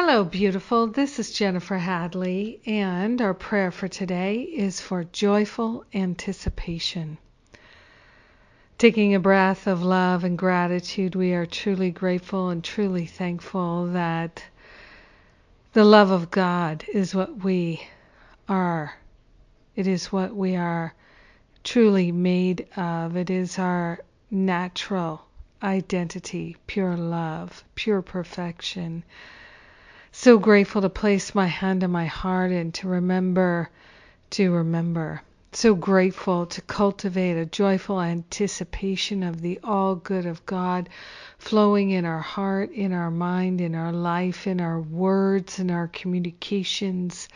Hello, beautiful. This is Jennifer Hadley, and our prayer for today is for joyful anticipation. Taking a breath of love and gratitude, we are truly grateful and truly thankful that the love of God is what we are. It is what we are truly made of. It is our natural identity, pure love, pure perfection so grateful to place my hand on my heart and to remember to remember. So grateful to cultivate a joyful anticipation of the all good of God flowing in our heart, in our mind, in our life, in our words, in our communications,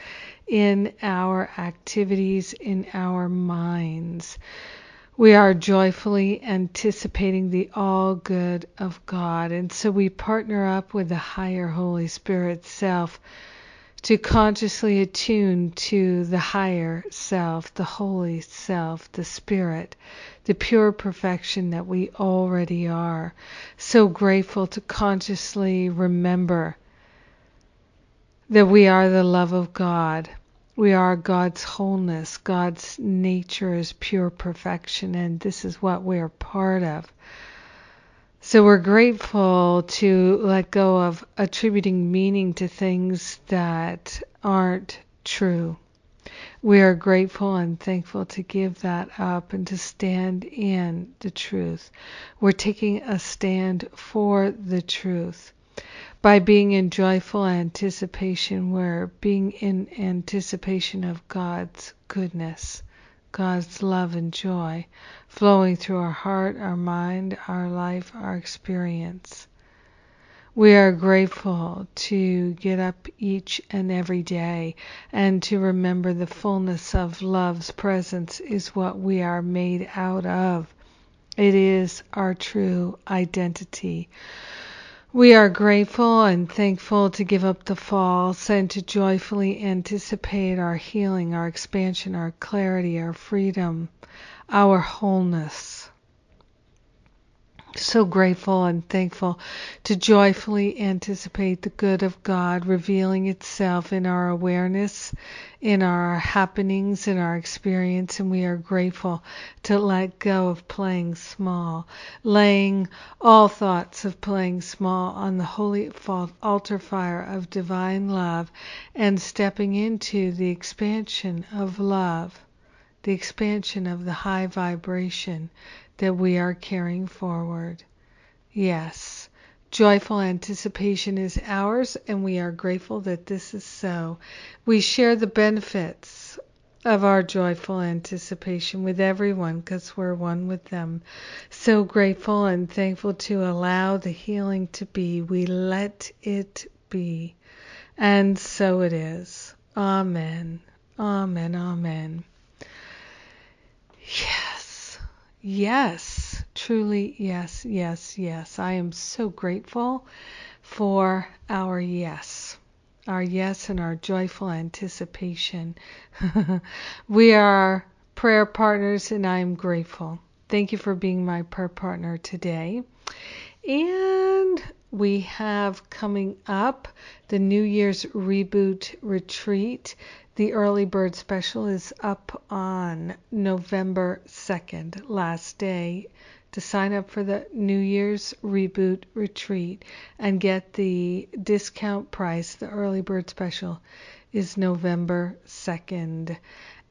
in our activities, in our minds. We are joyfully anticipating the all good of God. And so we partner up with the higher Holy Spirit self to consciously attune to the higher self, the holy self, the spirit, the pure perfection that we already are. So grateful to consciously remember that we are the love of God we are God's wholeness. God's nature is pure perfection, and this is what we're part of. So we're grateful to let go of attributing meaning to things that aren't true. We are grateful and thankful to give that up and to stand in the truth. We're taking a stand for the truth by being in joyful anticipation, we're being in anticipation of God's goodness, God's love and joy flowing through our heart, our mind, our life, our experience. We are grateful to get up each and every day and to remember the fullness of love's presence is what we are made out of. It is our true identity. We are grateful and thankful to give up the false and to joyfully anticipate our healing, our expansion, our clarity, our freedom, our wholeness so grateful and thankful to joyfully anticipate the good of God revealing itself in our awareness, in our happenings, in our experience, and we are grateful to let go of playing small, laying all thoughts of playing small on the holy altar fire of divine love and stepping into the expansion of love, the expansion of the high vibration that we are carrying forward. Yes, joyful anticipation is ours, and we are grateful that this is so. We share the benefits of our joyful anticipation with everyone because we're one with them. So grateful and thankful to allow the healing to be. We let it be. And so it is. Amen. Amen. Amen. Yes, truly, yes, yes, yes. I am so grateful for our yes, our yes and our joyful anticipation. we are prayer partners, and I am grateful. Thank you for being my prayer partner today. And we have coming up the New Year's Reboot Retreat. The early bird special is up on November 2nd, last day to sign up for the New Year's Reboot Retreat and get the discount price. The early bird special is November 2nd.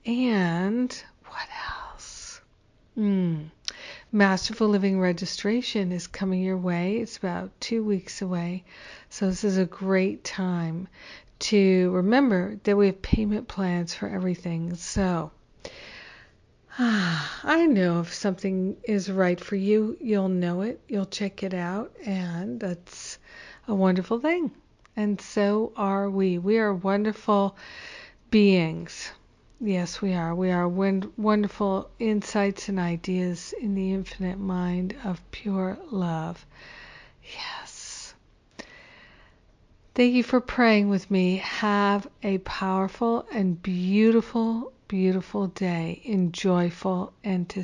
And what else? Hmm. Masterful Living registration is coming your way. It's about two weeks away. So, this is a great time to remember that we have payment plans for everything. So, I know if something is right for you, you'll know it, you'll check it out, and that's a wonderful thing. And so are we. We are wonderful beings. Yes, we are. We are wonderful insights and ideas in the infinite mind of pure love. Yes. Thank you for praying with me. Have a powerful and beautiful, beautiful day in joyful anticipation.